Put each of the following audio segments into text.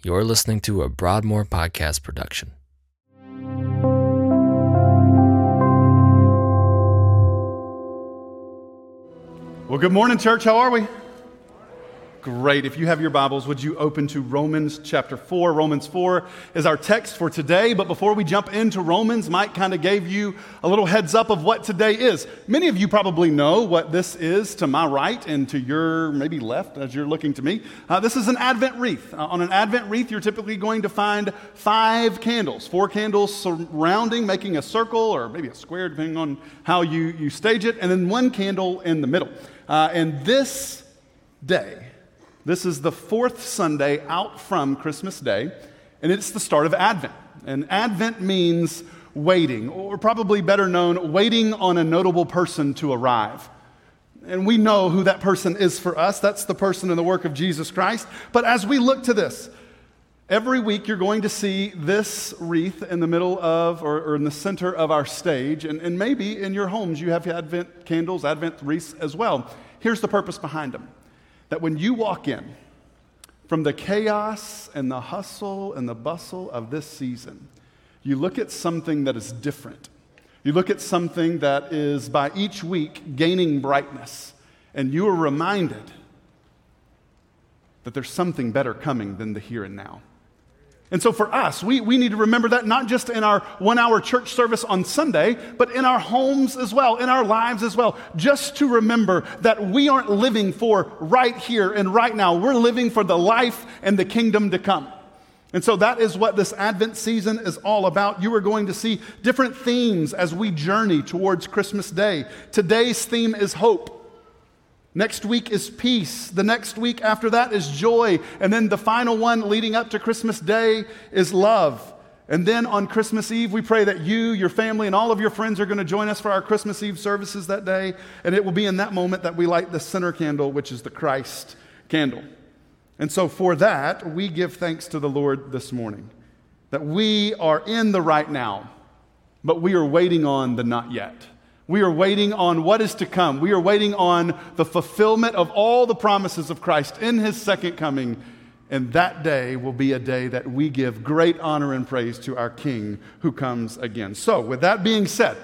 You're listening to a Broadmoor podcast production. Well, good morning, church. How are we? Great. If you have your Bibles, would you open to Romans chapter 4? Romans 4 is our text for today. But before we jump into Romans, Mike kind of gave you a little heads up of what today is. Many of you probably know what this is to my right and to your maybe left as you're looking to me. Uh, this is an Advent wreath. Uh, on an Advent wreath, you're typically going to find five candles, four candles surrounding, making a circle or maybe a square, depending on how you, you stage it, and then one candle in the middle. Uh, and this day, this is the fourth Sunday out from Christmas Day, and it's the start of Advent. And Advent means waiting, or probably better known, waiting on a notable person to arrive. And we know who that person is for us. That's the person in the work of Jesus Christ. But as we look to this, every week you're going to see this wreath in the middle of, or, or in the center of our stage. And, and maybe in your homes you have Advent candles, Advent wreaths as well. Here's the purpose behind them that when you walk in from the chaos and the hustle and the bustle of this season, you look at something that is different. You look at something that is by each week gaining brightness, and you are reminded that there's something better coming than the here and now. And so for us, we, we need to remember that not just in our one hour church service on Sunday, but in our homes as well, in our lives as well. Just to remember that we aren't living for right here and right now. We're living for the life and the kingdom to come. And so that is what this Advent season is all about. You are going to see different themes as we journey towards Christmas Day. Today's theme is hope. Next week is peace. The next week after that is joy. And then the final one leading up to Christmas Day is love. And then on Christmas Eve, we pray that you, your family, and all of your friends are going to join us for our Christmas Eve services that day. And it will be in that moment that we light the center candle, which is the Christ candle. And so for that, we give thanks to the Lord this morning that we are in the right now, but we are waiting on the not yet. We are waiting on what is to come. We are waiting on the fulfillment of all the promises of Christ in his second coming. And that day will be a day that we give great honor and praise to our King who comes again. So, with that being said,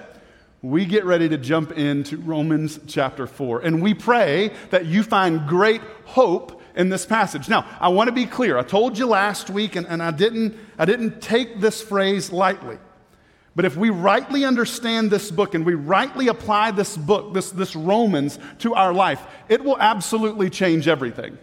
we get ready to jump into Romans chapter 4. And we pray that you find great hope in this passage. Now, I want to be clear. I told you last week, and, and I, didn't, I didn't take this phrase lightly. But if we rightly understand this book and we rightly apply this book, this, this Romans, to our life, it will absolutely change everything.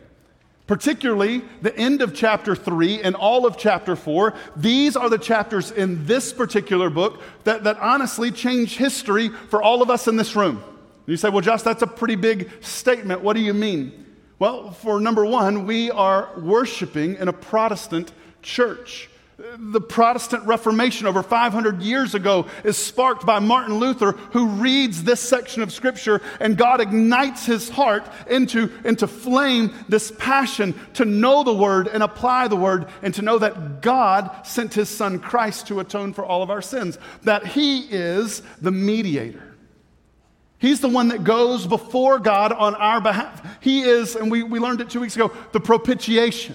Particularly the end of chapter 3 and all of chapter 4. These are the chapters in this particular book that, that honestly change history for all of us in this room. You say, well, Josh, that's a pretty big statement. What do you mean? Well, for number one, we are worshiping in a Protestant church. The Protestant Reformation over 500 years ago is sparked by Martin Luther, who reads this section of Scripture, and God ignites his heart into, into flame, this passion to know the Word and apply the Word, and to know that God sent his Son Christ to atone for all of our sins, that he is the mediator. He's the one that goes before God on our behalf. He is, and we, we learned it two weeks ago, the propitiation.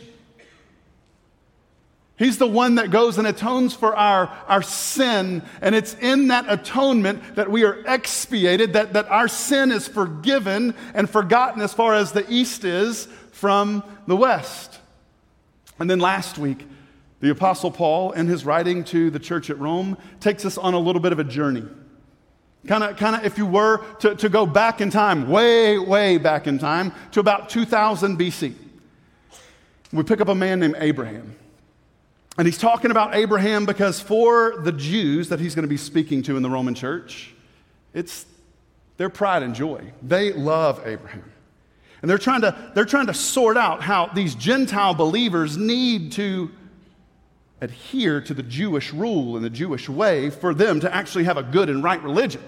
He's the one that goes and atones for our, our sin. And it's in that atonement that we are expiated, that, that our sin is forgiven and forgotten as far as the east is from the west. And then last week, the Apostle Paul, in his writing to the church at Rome, takes us on a little bit of a journey. Kind of, kind of, if you were to, to go back in time, way, way back in time, to about 2000 BC. We pick up a man named Abraham. And he's talking about Abraham because for the Jews that he's going to be speaking to in the Roman church, it's their pride and joy. They love Abraham. And they're trying to, they're trying to sort out how these Gentile believers need to adhere to the Jewish rule and the Jewish way for them to actually have a good and right religion.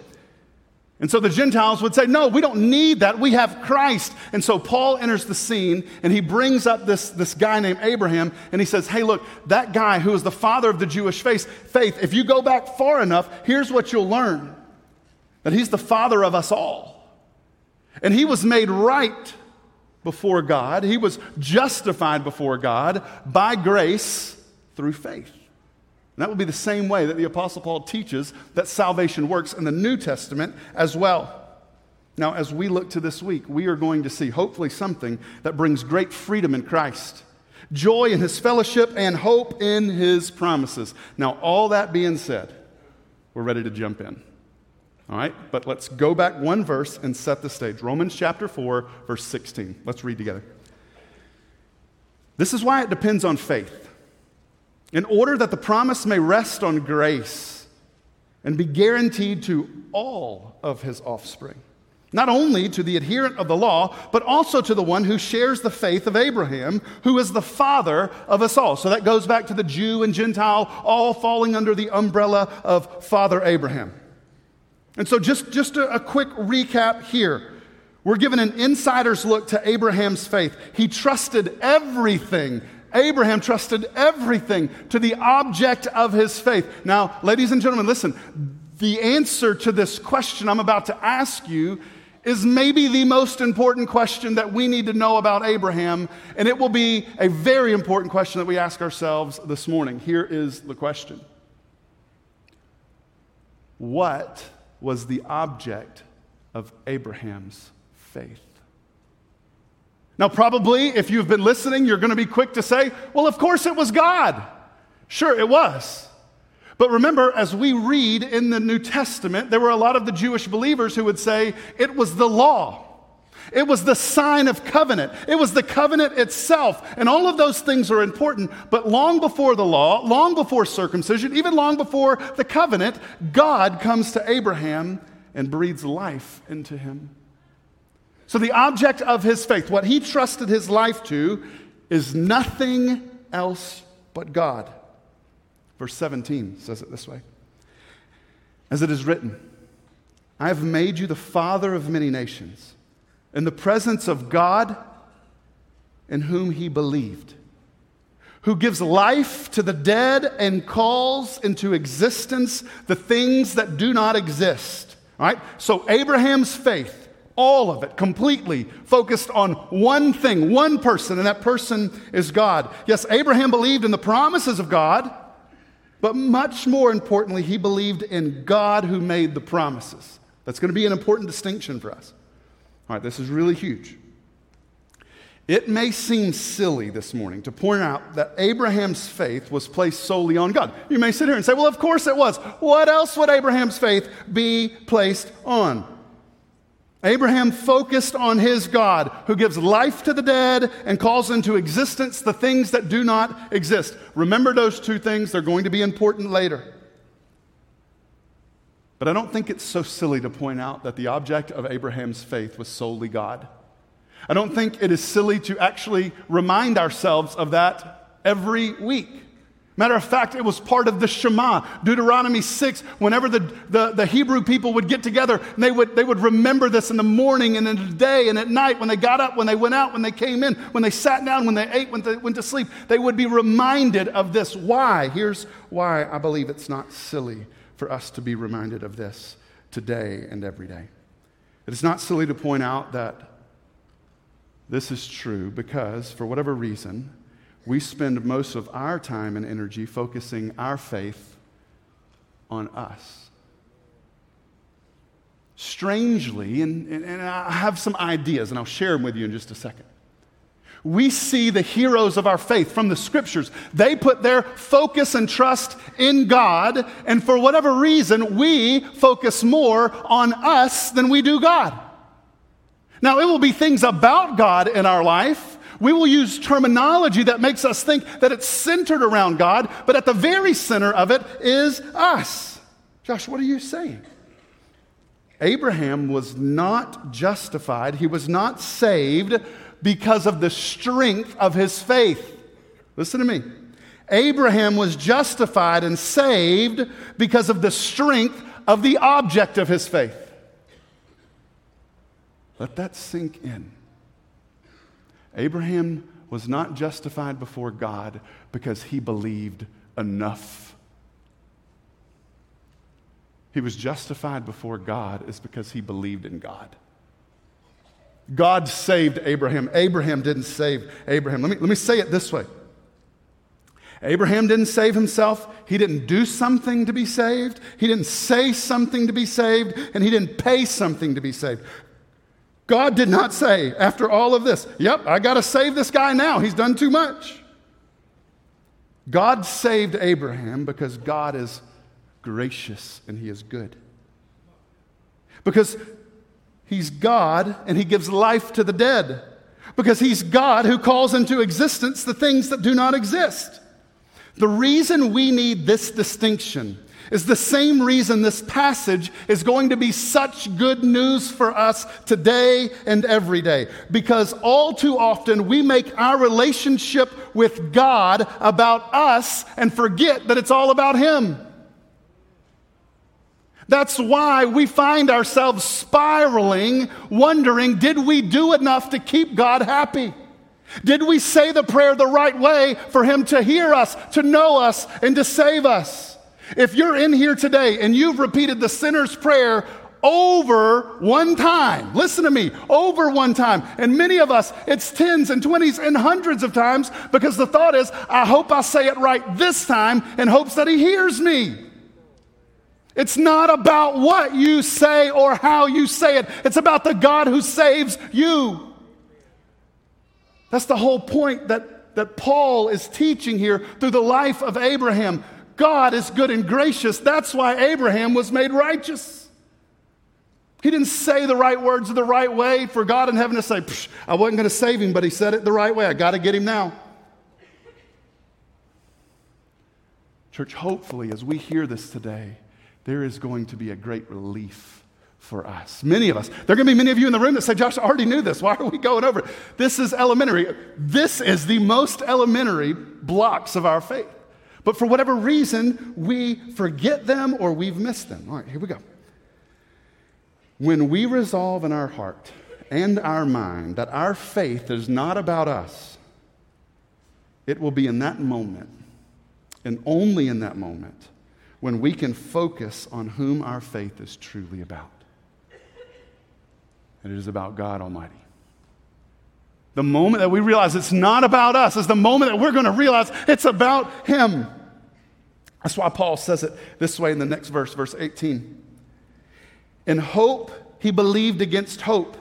And so the Gentiles would say, No, we don't need that. We have Christ. And so Paul enters the scene and he brings up this, this guy named Abraham and he says, Hey, look, that guy who is the father of the Jewish faith, faith, if you go back far enough, here's what you'll learn that he's the father of us all. And he was made right before God. He was justified before God by grace through faith. And that would be the same way that the Apostle Paul teaches that salvation works in the New Testament as well. Now, as we look to this week, we are going to see hopefully something that brings great freedom in Christ, joy in his fellowship, and hope in his promises. Now, all that being said, we're ready to jump in. All right, but let's go back one verse and set the stage. Romans chapter 4, verse 16. Let's read together. This is why it depends on faith in order that the promise may rest on grace and be guaranteed to all of his offspring. Not only to the adherent of the law, but also to the one who shares the faith of Abraham, who is the father of us all. So that goes back to the Jew and Gentile, all falling under the umbrella of Father Abraham. And so, just, just a, a quick recap here. We're given an insider's look to Abraham's faith. He trusted everything Abraham trusted everything to the object of his faith. Now, ladies and gentlemen, listen. The answer to this question I'm about to ask you is maybe the most important question that we need to know about Abraham, and it will be a very important question that we ask ourselves this morning. Here is the question What was the object of Abraham's faith? Now, probably if you've been listening, you're going to be quick to say, well, of course it was God. Sure, it was. But remember, as we read in the New Testament, there were a lot of the Jewish believers who would say it was the law. It was the sign of covenant. It was the covenant itself. And all of those things are important. But long before the law, long before circumcision, even long before the covenant, God comes to Abraham and breathes life into him. So, the object of his faith, what he trusted his life to, is nothing else but God. Verse 17 says it this way As it is written, I have made you the father of many nations, in the presence of God in whom he believed, who gives life to the dead and calls into existence the things that do not exist. All right? So, Abraham's faith all of it, completely focused on one thing, one person, and that person is God. Yes, Abraham believed in the promises of God, but much more importantly, he believed in God who made the promises. That's going to be an important distinction for us. All right, this is really huge. It may seem silly this morning to point out that Abraham's faith was placed solely on God. You may sit here and say, well, of course it was. What else would Abraham's faith be placed on? Abraham focused on his God who gives life to the dead and calls into existence the things that do not exist. Remember those two things, they're going to be important later. But I don't think it's so silly to point out that the object of Abraham's faith was solely God. I don't think it is silly to actually remind ourselves of that every week. Matter of fact, it was part of the Shema, Deuteronomy 6. Whenever the, the, the, Hebrew people would get together, they would, they would remember this in the morning and in the day and at night, when they got up, when they went out, when they came in, when they sat down, when they ate, when they went to sleep. They would be reminded of this. Why? Here's why I believe it's not silly for us to be reminded of this today and every day. It is not silly to point out that this is true because, for whatever reason, we spend most of our time and energy focusing our faith on us. Strangely, and, and, I have some ideas, and I'll share them with you in just a second. We see the heroes of our faith from the scriptures. They put their focus and trust in God, and for whatever reason, we focus more on us than we do God. Now, it will be things about God in our life we will use terminology that makes us think that it's centered around God, but at the very center of it is us. Josh, what are you saying? Abraham was not justified, he was not saved because of the strength of his faith. Listen to me. Abraham was justified and saved because of the strength of the object of his faith. Let that sink in. Abraham was not justified before God because he believed enough. He was justified before God is because he believed in God. God saved Abraham. Abraham didn't save Abraham. Let me, let me say it this way Abraham didn't save himself. He didn't do something to be saved. He didn't say something to be saved. And he didn't pay something to be saved. God did not say, after all of this, yep, I got to save this guy now. He's done too much. God saved Abraham because God is gracious and he is good. Because he's God and he gives life to the dead. Because he's God who calls into existence the things that do not exist. The reason we need this distinction is the same reason this passage is going to be such good news for us today and every day. Because all too often we make our relationship with God about us and forget that it's all about Him. That's why we find ourselves spiraling, wondering did we do enough to keep God happy? Did we say the prayer the right way for Him to hear us, to know us, and to save us? If you're in here today and you've repeated the sinner's prayer over one time, listen to me, over one time, and many of us, it's tens and twenties and hundreds of times because the thought is, I hope I say it right this time in hopes that He hears me. It's not about what you say or how you say it. It's about the God who saves you. That's the whole point that, that Paul is teaching here through the life of Abraham. God is good and gracious. That's why Abraham was made righteous. He didn't say the right words the right way for God in heaven to say, I wasn't going to save him, but he said it the right way. I got to get him now. Church, hopefully, as we hear this today, there is going to be a great relief for us. Many of us. There are going to be many of you in the room that say, Josh, I already knew this. Why are we going over it? This is elementary. This is the most elementary blocks of our faith. But for whatever reason, we forget them or we've missed them. All right, here we go. When we resolve in our heart and our mind that our faith is not about us, it will be in that moment, and only in that moment, when we can focus on whom our faith is truly about and it is about God Almighty. The moment that we realize it's not about us is the moment that we're going to realize it's about Him. That's why Paul says it this way in the next verse, verse 18. In hope, he believed against hope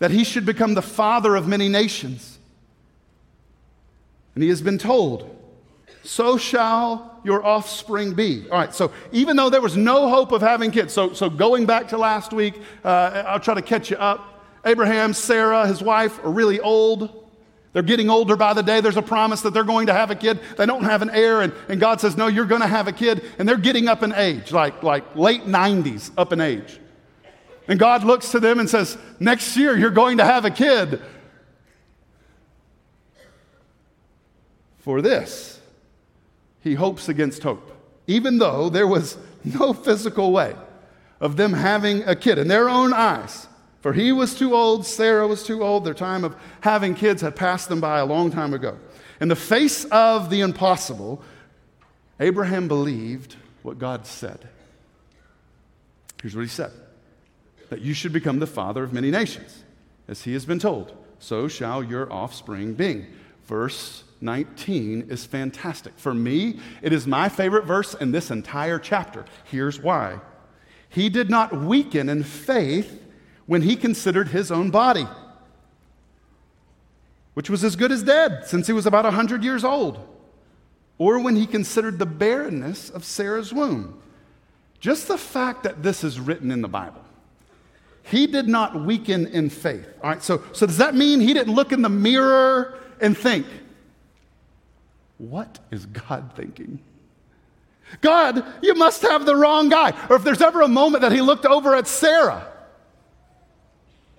that he should become the father of many nations. And he has been told, so shall your offspring be. All right, so even though there was no hope of having kids, so, so going back to last week, uh, I'll try to catch you up. Abraham, Sarah, his wife are really old. They're getting older by the day. There's a promise that they're going to have a kid. They don't have an heir, and, and God says, No, you're going to have a kid. And they're getting up in age, like, like late 90s up in age. And God looks to them and says, Next year, you're going to have a kid. For this, he hopes against hope, even though there was no physical way of them having a kid in their own eyes. For he was too old, Sarah was too old, their time of having kids had passed them by a long time ago. In the face of the impossible, Abraham believed what God said. Here's what he said that you should become the father of many nations, as he has been told. So shall your offspring be. Verse 19 is fantastic. For me, it is my favorite verse in this entire chapter. Here's why He did not weaken in faith when he considered his own body, which was as good as dead since he was about 100 years old, or when he considered the barrenness of Sarah's womb. Just the fact that this is written in the Bible. He did not weaken in faith. All right, so, so does that mean he didn't look in the mirror and think, what is God thinking? God, you must have the wrong guy. Or if there's ever a moment that he looked over at Sarah,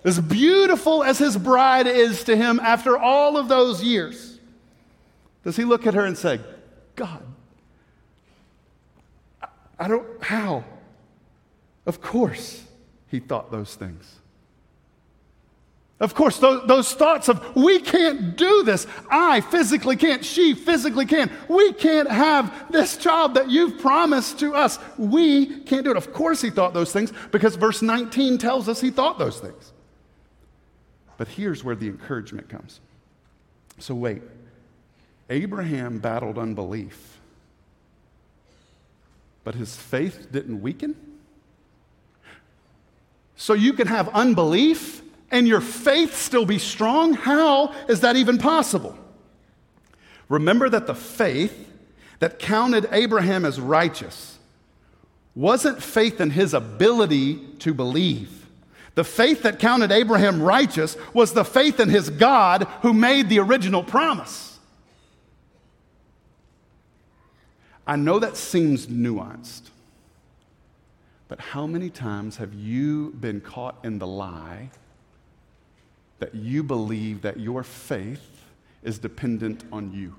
as beautiful as his bride is to him after all of those years, does he look at her and say, God, I don't, how? Of course, he thought those things. Of course, those, those, thoughts of, we can't do this. I physically can't. She physically can't. We can't have this child that you've promised to us. We can't do it. Of course, he thought those things because verse 19 tells us he thought those things. But here's where the encouragement comes. So, wait. Abraham battled unbelief, but his faith didn't weaken? So, you can have unbelief and your faith still be strong? How is that even possible? Remember that the faith that counted Abraham as righteous wasn't faith in his ability to believe. The faith that counted Abraham righteous was the faith in his God who made the original promise. I know that seems nuanced, but how many times have you been caught in the lie that you believe that your faith is dependent on you?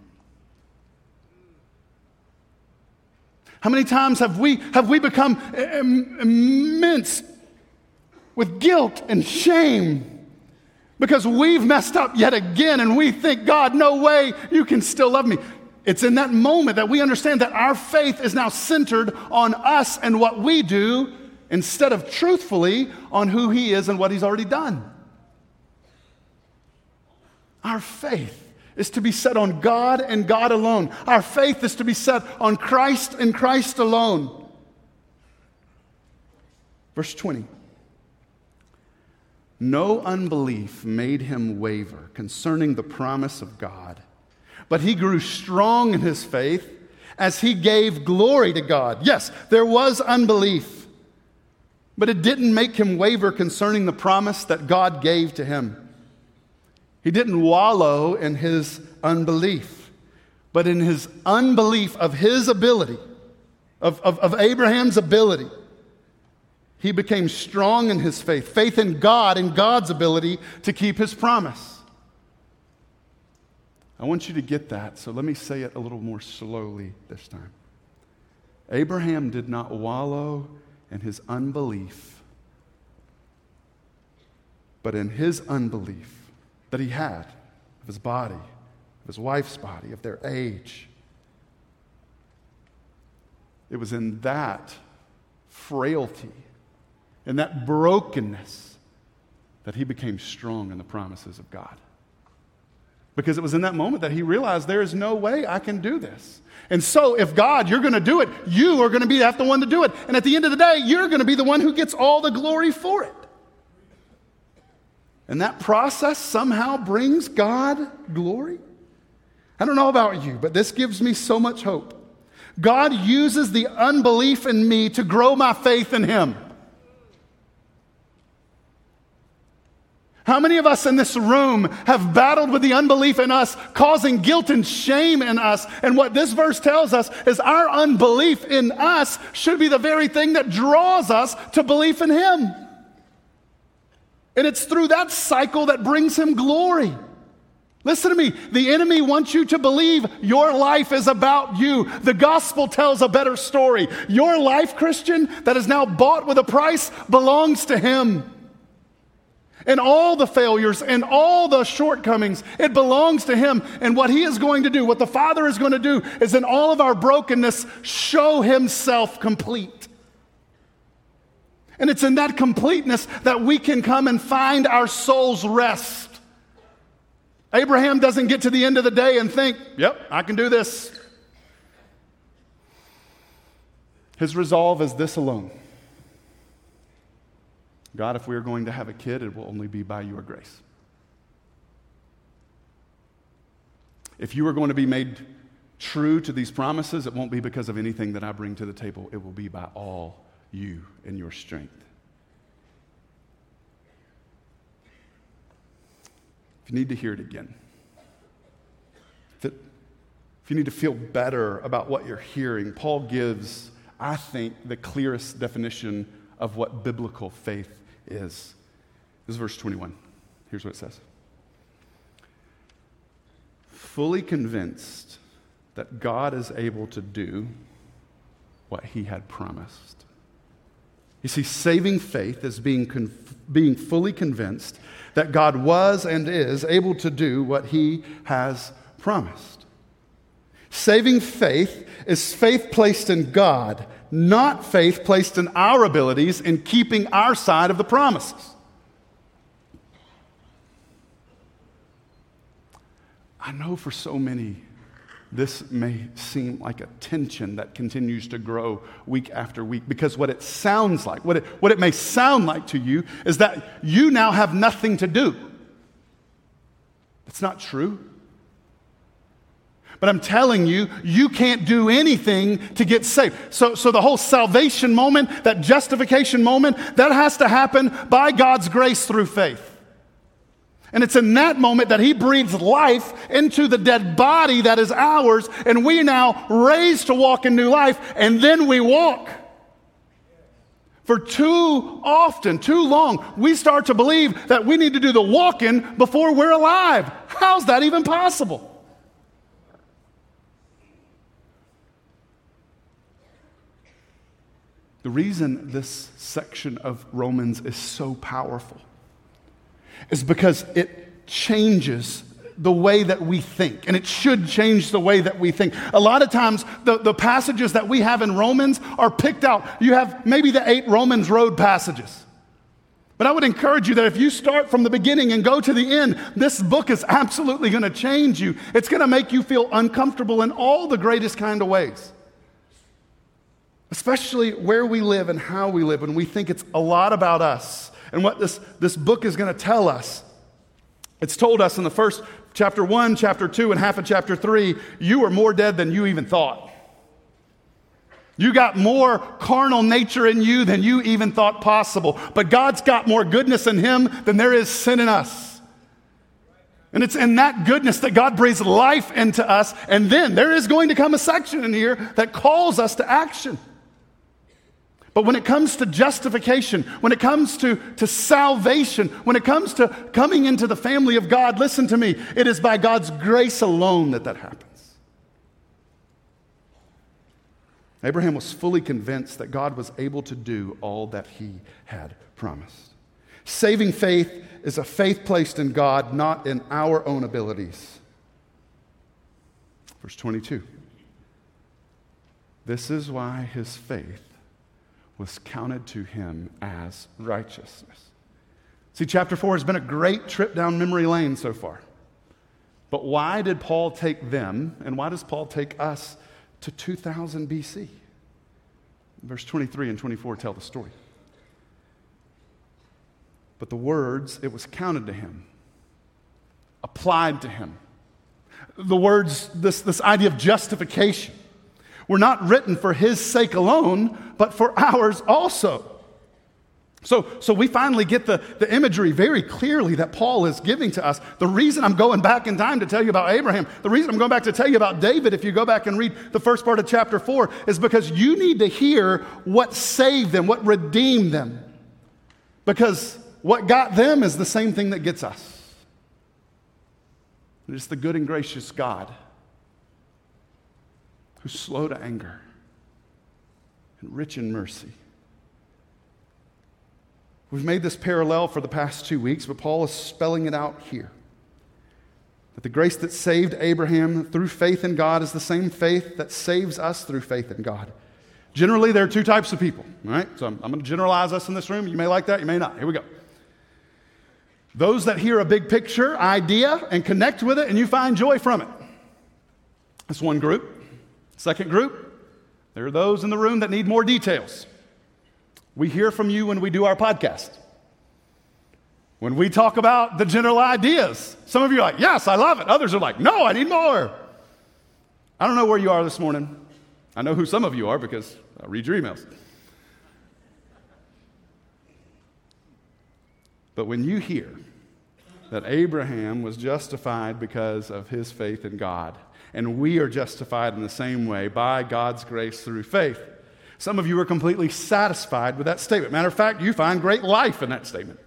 How many times have we, have we become immense with guilt and shame because we've messed up yet again and we think, God, no way you can still love me? It's in that moment that we understand that our faith is now centered on us and what we do instead of truthfully on who He is and what He's already done. Our faith is to be set on God and God alone. Our faith is to be set on Christ and Christ alone. Verse 20. No unbelief made him waver concerning the promise of God, but he grew strong in his faith as he gave glory to God. Yes, there was unbelief, but it didn't make him waver concerning the promise that God gave to him. He didn't wallow in his unbelief, but in his unbelief of his ability, of, of, of, Abraham's ability, he became strong in his faith, faith in God and God's ability to keep his promise. I want you to get that, so let me say it a little more slowly this time. Abraham did not wallow in his unbelief, but in his unbelief, that he had of his body, of his wife's body, of their age. It was in that frailty, in that brokenness, that he became strong in the promises of God. Because it was in that moment that he realized there is no way I can do this. And so, if God, you're going to do it, you are going to be the one to do it. And at the end of the day, you're going to be the one who gets all the glory for it. And that process somehow brings God glory. I don't know about you, but this gives me so much hope. God uses the unbelief in me to grow my faith in Him. How many of us in this room have battled with the unbelief in us, causing guilt and shame in us? And what this verse tells us is our unbelief in us should be the very thing that draws us to belief in Him. And it's through that cycle that brings him glory. Listen to me. The enemy wants you to believe your life is about you. The gospel tells a better story. Your life, Christian, that is now bought with a price, belongs to him. And all the failures and all the shortcomings, it belongs to Him. And what He is going to do, what the Father is going to do, is in all of our brokenness, show Himself complete. And it's in that completeness that we can come and find our soul's rest. Abraham doesn't get to the end of the day and think, yep, I can do this. His resolve is this alone God, if we are going to have a kid, it will only be by your grace. If you are going to be made true to these promises, it won't be because of anything that I bring to the table, it will be by all you and your strength. If you need to hear it again, if, if you need to feel better about what you're hearing, Paul gives, I think, the clearest definition of what biblical faith is. This is verse 21. Here's what it says Fully convinced that God is able to do what he had promised. You see, saving faith is being, conf- being fully convinced that God was and is able to do what he has promised. Saving faith is faith placed in God, not faith placed in our abilities in keeping our side of the promises. I know for so many, this may seem like a tension that continues to grow week after week because what it sounds like, what it, what it may sound like to you, is that you now have nothing to do. That's not true. But I'm telling you, you can't do anything to get saved. So, so the whole salvation moment, that justification moment, that has to happen by God's grace through faith. And it's in that moment that he breathes life into the dead body that is ours, and we now raised to walk in new life, and then we walk. For too often, too long, we start to believe that we need to do the walking before we're alive. How's that even possible? The reason this section of Romans is so powerful is because it changes the way that we think, and it should change the way that we think. A lot of times, the, the passages that we have in Romans are picked out. You have maybe the eight Romans Road passages. But I would encourage you that if you start from the beginning and go to the end, this book is absolutely going to change you. It's going to make you feel uncomfortable in all the greatest kind of ways. Especially where we live and how we live, when we think it's a lot about us and what this, this book is going to tell us. It's told us in the first chapter 1, chapter 2, and half of chapter 3 you are more dead than you even thought. You got more carnal nature in you than you even thought possible. But God's got more goodness in Him than there is sin in us. And it's in that goodness that God breathes life into us. And then there is going to come a section in here that calls us to action. But when it comes to justification, when it comes to, to salvation, when it comes to coming into the family of God, listen to me, it is by God's grace alone that that happens. Abraham was fully convinced that God was able to do all that he had promised. Saving faith is a faith placed in God, not in our own abilities. Verse 22. This is why his faith was counted to him as righteousness. See, chapter 4 has been a great trip down memory lane so far. But why did Paul take them, and why does Paul take us to 2000 BC? Verse 23 and 24 tell the story. But the words, it was counted to him, applied to him. The words, this, this idea of justification were not written for his sake alone, but for ours also. So, so we finally get the, the imagery very clearly that Paul is giving to us. The reason I'm going back in time to tell you about Abraham, the reason I'm going back to tell you about David, if you go back and read the first part of chapter 4, is because you need to hear what saved them, what redeemed them. Because what got them is the same thing that gets us. It's the good and gracious God who's slow to anger and rich in mercy. We've made this parallel for the past two weeks, but Paul is spelling it out here. That the grace that saved Abraham through faith in God is the same faith that saves us through faith in God. Generally, there are two types of people, right? So I'm, I'm going to generalize us in this room. You may like that, you may not. Here we go. Those that hear a big picture idea and connect with it, and you find joy from it. That's one group. Second group, there are those in the room that need more details. We hear from you when we do our podcast. When we talk about the general ideas, some of you are like, Yes, I love it. Others are like, No, I need more. I don't know where you are this morning. I know who some of you are because I read your emails. But when you hear that Abraham was justified because of his faith in God, and we are justified in the same way by God's grace through faith. Some of you are completely satisfied with that statement. Matter of fact, you find great life in that statement.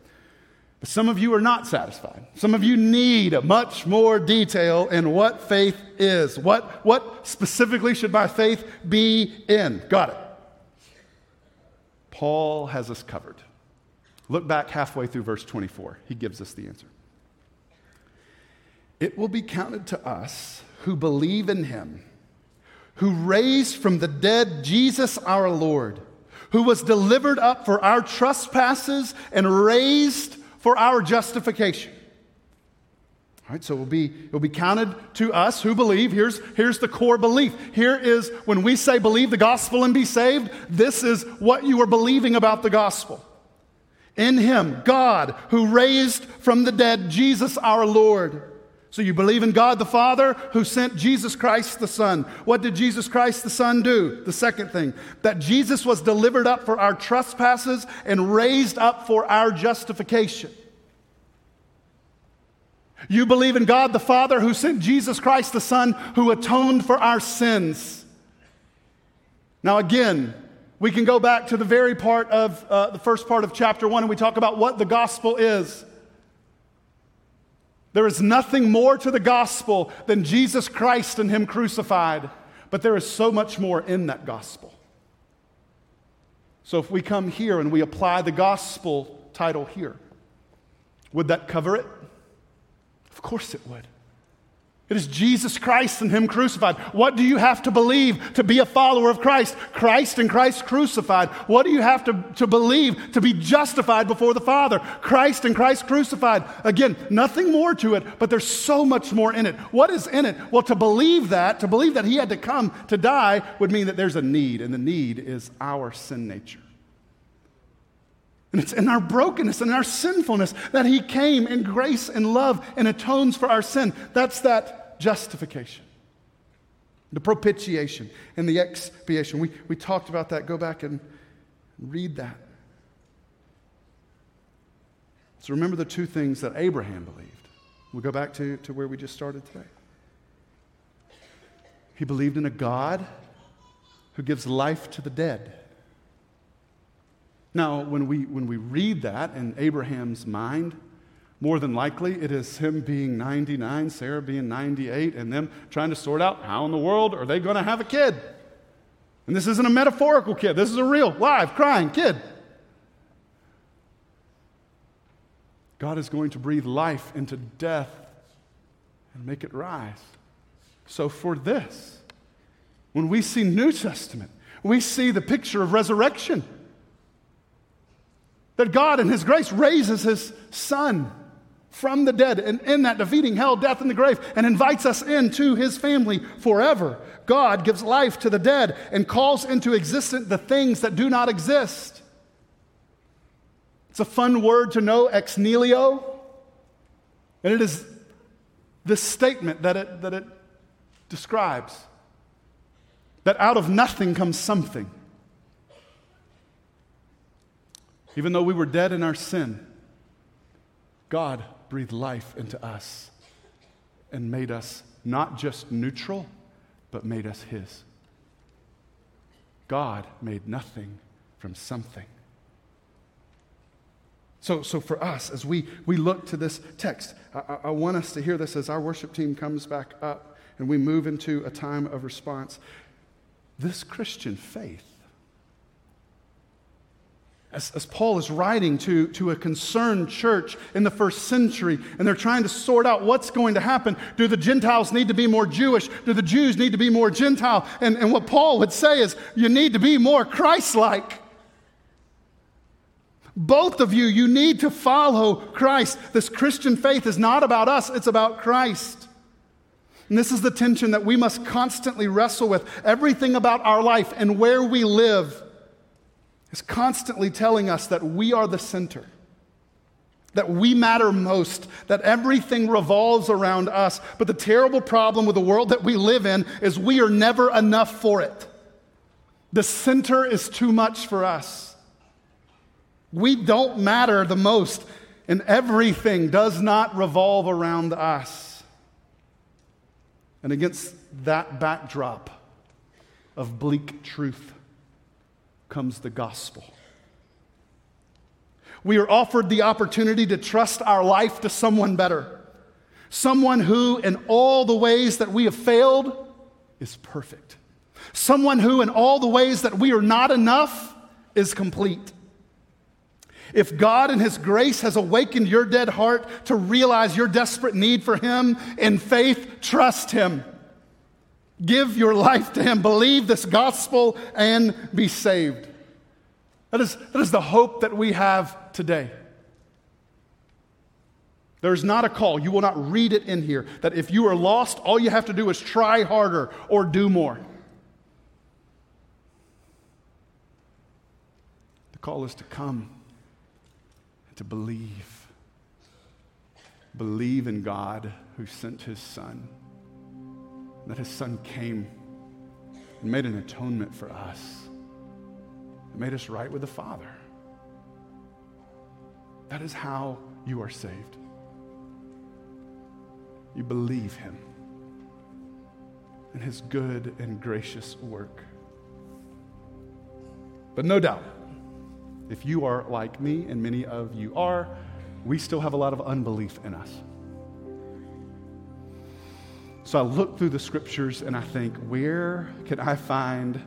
But some of you are not satisfied. Some of you need much more detail in what faith is. What, what specifically should my faith be in? Got it. Paul has us covered. Look back halfway through verse 24. He gives us the answer. It will be counted to us who believe in him, who raised from the dead Jesus our Lord, who was delivered up for our trespasses and raised for our justification. All right, so it will be, it will be counted to us who believe. Here's, here's the core belief. Here is when we say believe the gospel and be saved, this is what you are believing about the gospel. In him, God, who raised from the dead Jesus our Lord. So you believe in God the Father who sent Jesus Christ the Son. What did Jesus Christ the Son do? The second thing, that Jesus was delivered up for our trespasses and raised up for our justification. You believe in God the Father who sent Jesus Christ the Son who atoned for our sins. Now, again, we can go back to the very part of uh, the first part of chapter one and we talk about what the gospel is. There is nothing more to the gospel than Jesus Christ and Him crucified, but there is so much more in that gospel. So if we come here and we apply the gospel title here, would that cover it? Of course it would. It is Jesus Christ and Him crucified. What do you have to believe to be a follower of Christ? Christ and Christ crucified. What do you have to, to believe to be justified before the Father? Christ and Christ crucified. Again, nothing more to it, but there's so much more in it. What is in it? Well, to believe that, to believe that He had to come to die, would mean that there's a need, and the need is our sin nature. And it's in our brokenness and our sinfulness that He came in grace and love and atones for our sin. That's that justification, the propitiation, and the expiation. We, we talked about that. Go back and read that. So remember the two things that Abraham believed. We'll go back to, to where we just started today. He believed in a God who gives life to the dead. Now, when we, when we read that in Abraham's mind, more than likely it is him being 99, Sarah being 98, and them trying to sort out how in the world are they going to have a kid. And this isn't a metaphorical kid, this is a real, live, crying kid. God is going to breathe life into death and make it rise. So, for this, when we see New Testament, we see the picture of resurrection. That God, in His grace, raises His Son from the dead and in that defeating hell, death, and the grave, and invites us into His family forever. God gives life to the dead and calls into existence the things that do not exist. It's a fun word to know, ex nihilo. And it is this statement that it, that it describes that out of nothing comes something. Even though we were dead in our sin, God breathed life into us and made us not just neutral, but made us His. God made nothing from something. So, so for us, as we, we look to this text, I, I want us to hear this as our worship team comes back up and we move into a time of response. This Christian faith as, as, Paul is writing to, to a concerned church in the first century, and they're trying to sort out what's going to happen. Do the Gentiles need to be more Jewish? Do the Jews need to be more Gentile? And, and what Paul would say is, you need to be more Christ like. Both of you, you need to follow Christ. This Christian faith is not about us, it's about Christ. And this is the tension that we must constantly wrestle with. Everything about our life and where we live is constantly telling us that we are the center, that we matter most, that everything revolves around us. But the terrible problem with the world that we live in is we are never enough for it. The center is too much for us. We don't matter the most, and everything does not revolve around us. And against that backdrop of bleak truth, comes the gospel. We are offered the opportunity to trust our life to someone better, someone who, in all the ways that we have failed, is perfect, someone who, in all the ways that we are not enough, is complete. If God in His grace has awakened your dead heart to realize your desperate need for Him, in faith, trust Him. Give your life to Him. Believe this gospel and be saved. That is, that is the hope that we have today. There's not a call. You will not read it in here that if you are lost, all you have to do is try harder or do more. The call is to come and to believe. Believe in God who sent his Son, that his Son came and made an atonement for us, and made us right with the Father. That is how you are saved. You believe him and his good and gracious work. But no doubt, if you are like me, and many of you are, we still have a lot of unbelief in us. So I look through the scriptures and I think, where can I find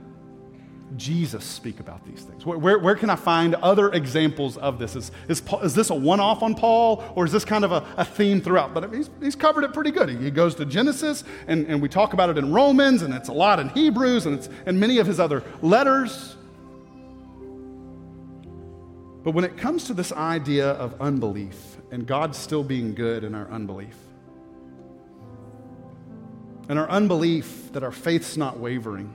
Jesus speak about these things? Where, where, where, can I find other examples of this? Is, is, is this a one off on Paul, or is this kind of a, a theme throughout? But he's, he's covered it pretty good. He, he goes to Genesis, and, and we talk about it in Romans, and it's a lot in Hebrews, and it's in many of his other letters. But when it comes to this idea of unbelief and God still being good in our unbelief, and our unbelief that our faith's not wavering,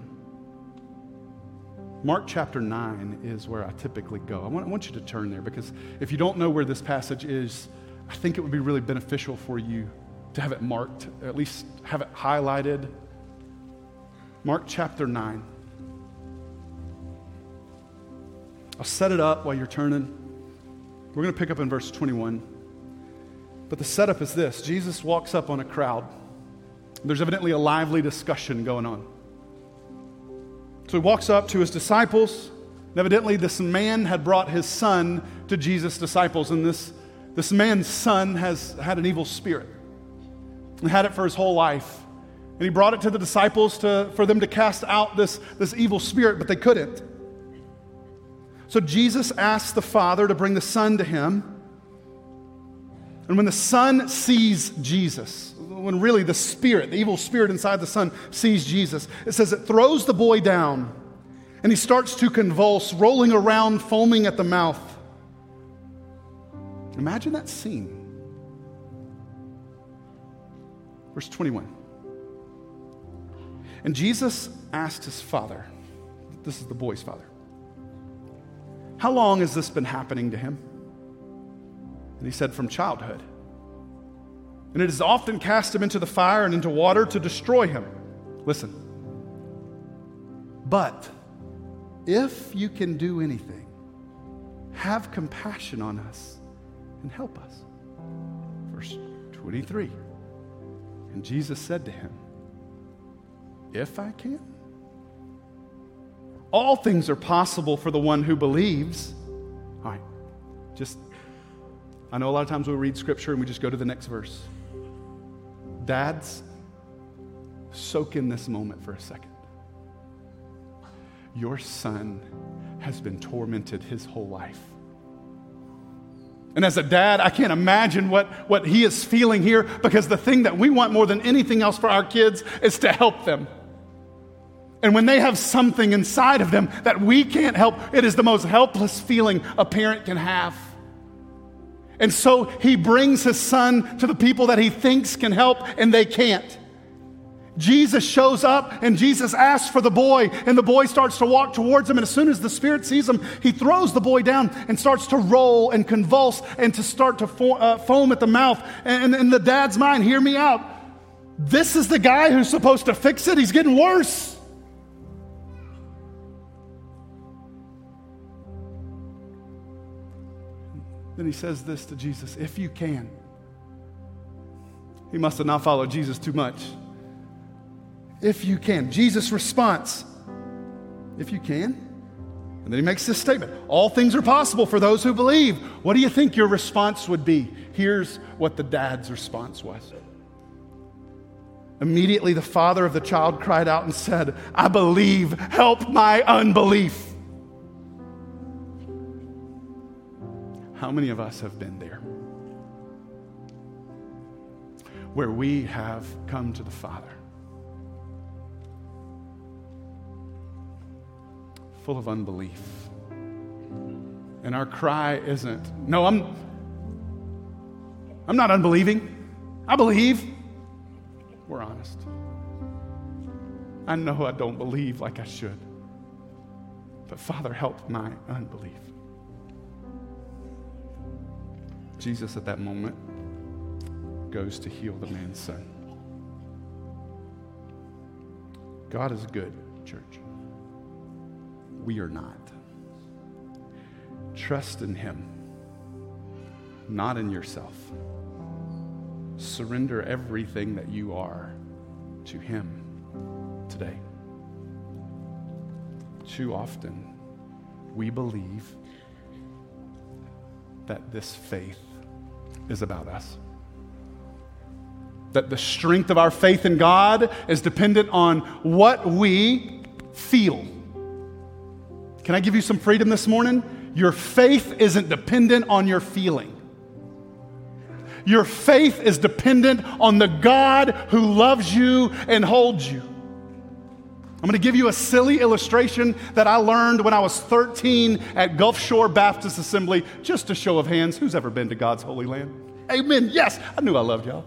Mark chapter 9 is where I typically go. I want, I want, you to turn there because if you don't know where this passage is, I think it would be really beneficial for you to have it marked, at least have it highlighted. Mark chapter 9. I'll set it up while you're turning. We're going to pick up in verse 21. But the setup is this Jesus walks up on a crowd. There's evidently a lively discussion going on. So he walks up to his disciples. And evidently, this man had brought his son to Jesus' disciples, and this, this man's son has had an evil spirit and had it for his whole life. And he brought it to the disciples to, for them to cast out this, this evil spirit, but they couldn't. So Jesus asked the Father to bring the Son to him. And when the Son sees Jesus, when really the spirit, the evil spirit inside the Son, sees Jesus, it says it throws the boy down and he starts to convulse, rolling around, foaming at the mouth. Imagine that scene. Verse 21. And Jesus asked his father, this is the boy's father, how long has this been happening to him? And he said, From childhood. And it has often cast him into the fire and into water to destroy him. Listen. But if you can do anything, have compassion on us and help us. Verse 23. And Jesus said to him, If I can. All things are possible for the one who believes. All right, just, I know a lot of times we read scripture and we just go to the next verse. Dads, soak in this moment for a second. Your son has been tormented his whole life. And as a dad, I can't imagine what, what he is feeling here because the thing that we want more than anything else for our kids is to help them. And when they have something inside of them that we can't help, it is the most helpless feeling a parent can have. And so he brings his son to the people that he thinks can help, and they can't. Jesus shows up and Jesus asks for the boy, and the boy starts to walk towards him. And as soon as the Spirit sees him, he throws the boy down and starts to roll and convulse and to start to fo- uh, foam at the mouth. And in the dad's mind, hear me out. This is the guy who's supposed to fix it. He's getting worse. Then he says this to Jesus if you can. He must have not followed Jesus too much. If you can. Jesus' response, if you can. And then he makes this statement All things are possible for those who believe. What do you think your response would be? Here's what the dad's response was. Immediately, the father of the child cried out and said, I believe, help my unbelief. How many of us have been there? Where we have come to the Father full of unbelief. And our cry isn't, no, I'm, I'm not unbelieving. I believe. We're honest. I know I don't believe like I should. But Father, help my unbelief. Jesus at that moment goes to heal the man's son. God is good, church. We are not. Trust in Him, not in yourself. Surrender everything that you are to Him today. Too often, we believe that this faith is about us. That the strength of our faith in God is dependent on what we feel. Can I give you some freedom this morning? Your faith isn't dependent on your feeling. Your faith is dependent on the God who loves you and holds you. I'm going to give you a silly illustration that I learned when I was 13 at Gulf Shore Baptist Assembly. Just a show of hands. Who's ever been to God's Holy Land? Amen. Yes, I knew I loved y'all.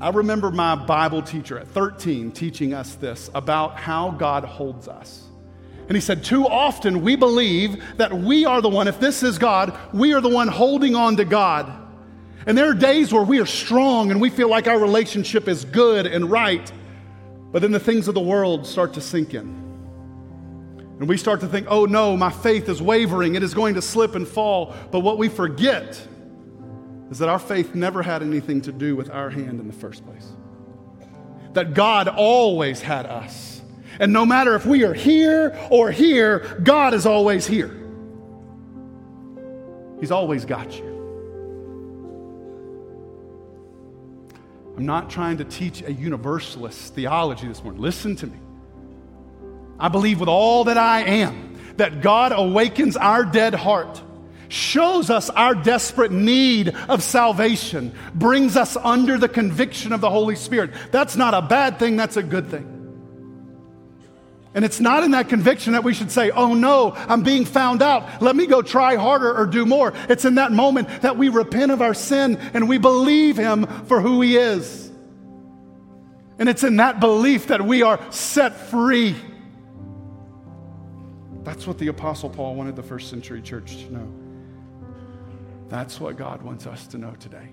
I remember my Bible teacher at 13 teaching us this about how God holds us. And he said, Too often we believe that we are the one, if this is God, we are the one holding on to God. And there are days where we are strong and we feel like our relationship is good and right. But then the things of the world start to sink in. And we start to think, oh no, my faith is wavering, it is going to slip and fall. But what we forget is that our faith never had anything to do with our hand in the first place. That God always had us. And no matter if we are here or here, God is always here. He's always got you. I'm not trying to teach a universalist theology this morning. Listen to me. I believe with all that I am that God awakens our dead heart, shows us our desperate need of salvation, brings us under the conviction of the Holy Spirit. That's not a bad thing, that's a good thing. And it's not in that conviction that we should say, oh no, I'm being found out. Let me go try harder or do more. It's in that moment that we repent of our sin and we believe Him for who He is. And it's in that belief that we are set free. That's what the Apostle Paul wanted the first century church to know. That's what God wants us to know today.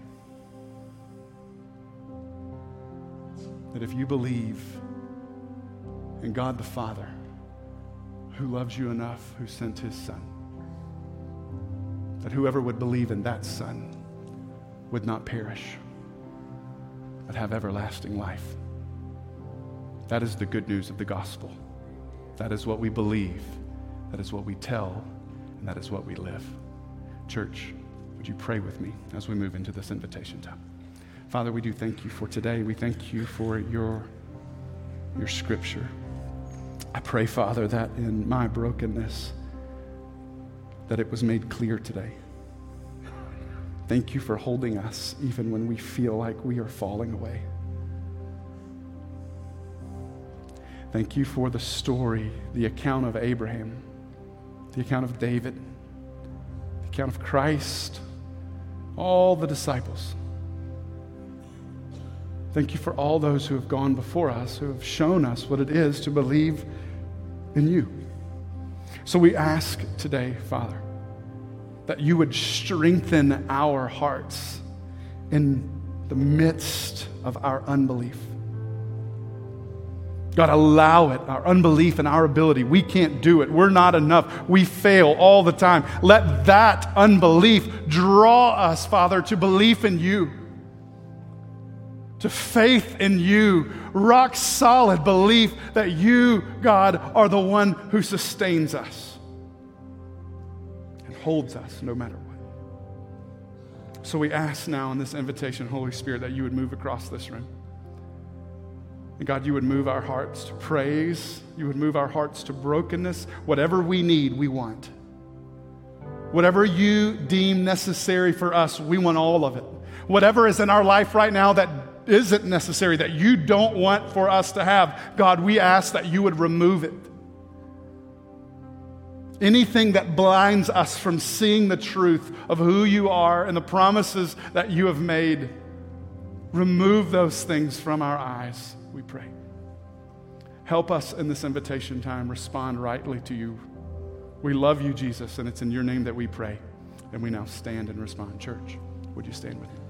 That if you believe, and God the Father, who loves you enough, who sent his Son. That whoever would believe in that Son would not perish, but have everlasting life. That is the good news of the gospel. That is what we believe, that is what we tell, and that is what we live. Church, would you pray with me as we move into this invitation time? Father, we do thank you for today. We thank you for your, your scripture. I pray, Father, that in my brokenness, that it was made clear today. Thank you for holding us even when we feel like we are falling away. Thank you for the story, the account of Abraham, the account of David, the account of Christ, all the disciples. Thank you for all those who have gone before us, who have shown us what it is to believe in you. So we ask today, Father, that you would strengthen our hearts in the midst of our unbelief. God, allow it, our unbelief and our ability. We can't do it. We're not enough. We fail all the time. Let that unbelief draw us, Father, to belief in you to faith in you, rock solid belief that you, God, are the one who sustains us and holds us no matter what. So we ask now in this invitation, Holy Spirit, that you would move across this room. And God, you would move our hearts to praise, you would move our hearts to brokenness. Whatever we need, we want. Whatever you deem necessary for us, we want all of it. Whatever is in our life right now that isn't necessary, that you don't want for us to have, God, we ask that you would remove it. Anything that blinds us from seeing the truth of who you are and the promises that you have made, remove those things from our eyes, we pray. Help us in this invitation time respond rightly to you. We love you, Jesus, and it's in your name that we pray. And we now stand and respond. Church, would you stand with me?